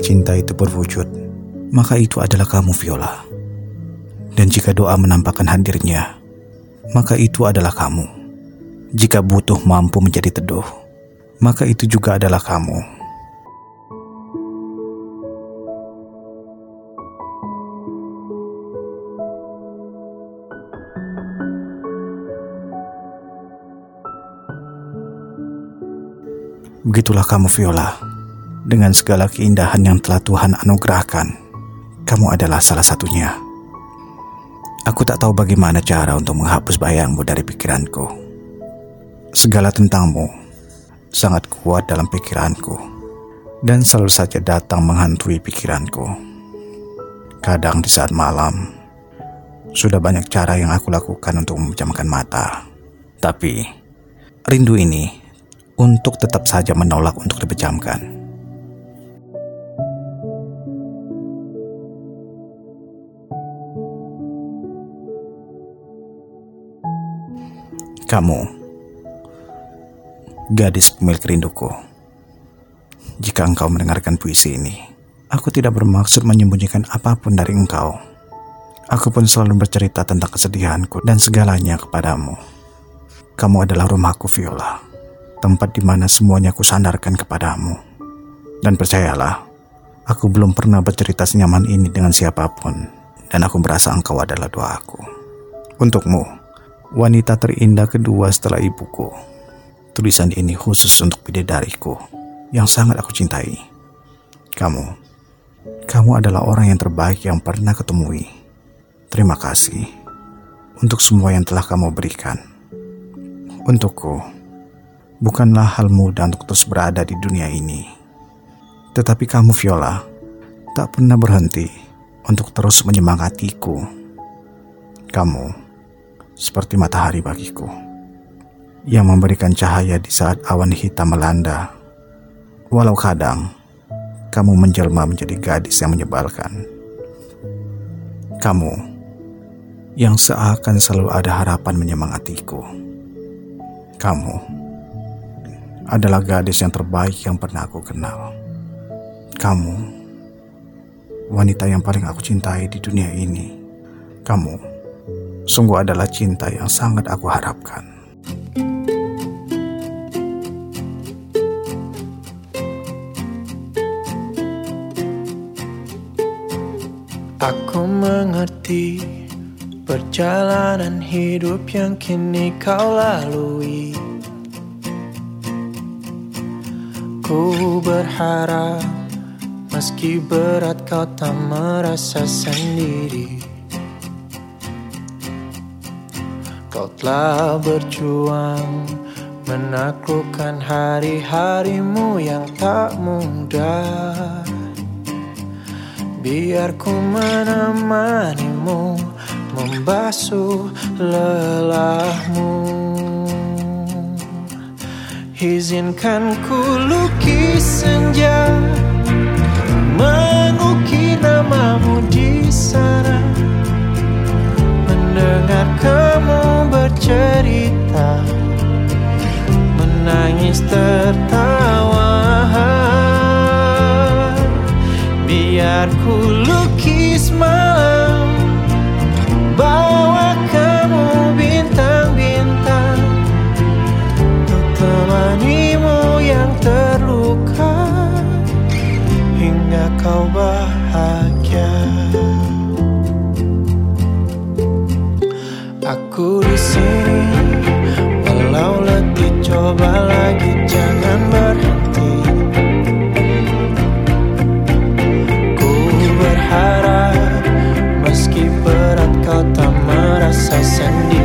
cinta itu berwujud, maka itu adalah kamu Viola. Dan jika doa menampakkan hadirnya, maka itu adalah kamu. Jika butuh mampu menjadi teduh, maka itu juga adalah kamu. Begitulah kamu Viola. Dengan segala keindahan yang telah Tuhan anugerahkan, kamu adalah salah satunya. Aku tak tahu bagaimana cara untuk menghapus bayangmu dari pikiranku. Segala tentangmu sangat kuat dalam pikiranku dan selalu saja datang menghantui pikiranku. Kadang di saat malam, sudah banyak cara yang aku lakukan untuk memejamkan mata. Tapi, rindu ini untuk tetap saja menolak untuk dipejamkan. Kamu, gadis pemilik rinduku. Jika engkau mendengarkan puisi ini, aku tidak bermaksud menyembunyikan apa pun dari engkau. Aku pun selalu bercerita tentang kesedihanku dan segalanya kepadamu. Kamu adalah rumahku, Viola tempat di mana semuanya kusandarkan kepadamu. Dan percayalah, aku belum pernah bercerita senyaman ini dengan siapa pun, dan aku merasa engkau adalah doaku. Untukmu, wanita terindah kedua setelah ibuku. Tulisan ini khusus untuk bidadariku yang sangat aku cintai. Kamu, kamu adalah orang yang terbaik yang pernah ketemui. Terima kasih untuk semua yang telah kamu berikan. Untukku, bukanlah hal mudah untuk terus berada di dunia ini. Tetapi kamu, Viola, tak pernah berhenti untuk terus menyemangatiku. Kamu seperti matahari bagiku yang memberikan cahaya di saat awan hitam melanda. Walau kadang kamu menjelma menjadi gadis yang menyebalkan. Kamu yang seakan selalu ada harapan menyemangatiku. Kamu adalah gadis yang terbaik yang pernah aku kenal. Kamu, wanita yang paling aku cintai di dunia ini. Kamu, sungguh adalah cinta yang sangat aku harapkan. Aku mengerti perjalanan hidup yang kini kau lalui. Ku berharap meski berat kau tak merasa sendiri Kau telah berjuang menaklukkan hari-harimu yang tak mudah. Biar ku menemanimu membasuh lelahmu. Izinkan ku lukis senja Biar ku lukis malam. Bawa kamu bintang-bintang. Menemanimu yang terluka. Hingga kau bahagia. Aku di sini, walau letih coba lagi jangan merasa sendiri.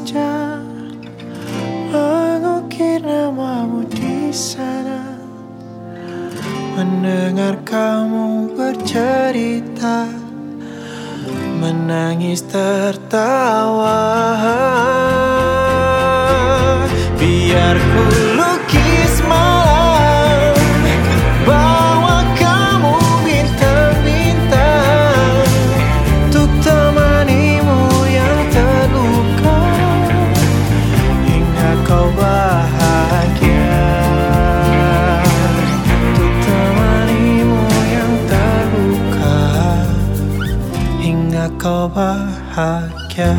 senja Mengukir namamu di sana. Mendengar kamu bercerita. Menangis tertawa. Biar ku terluka Hingga kau bahagia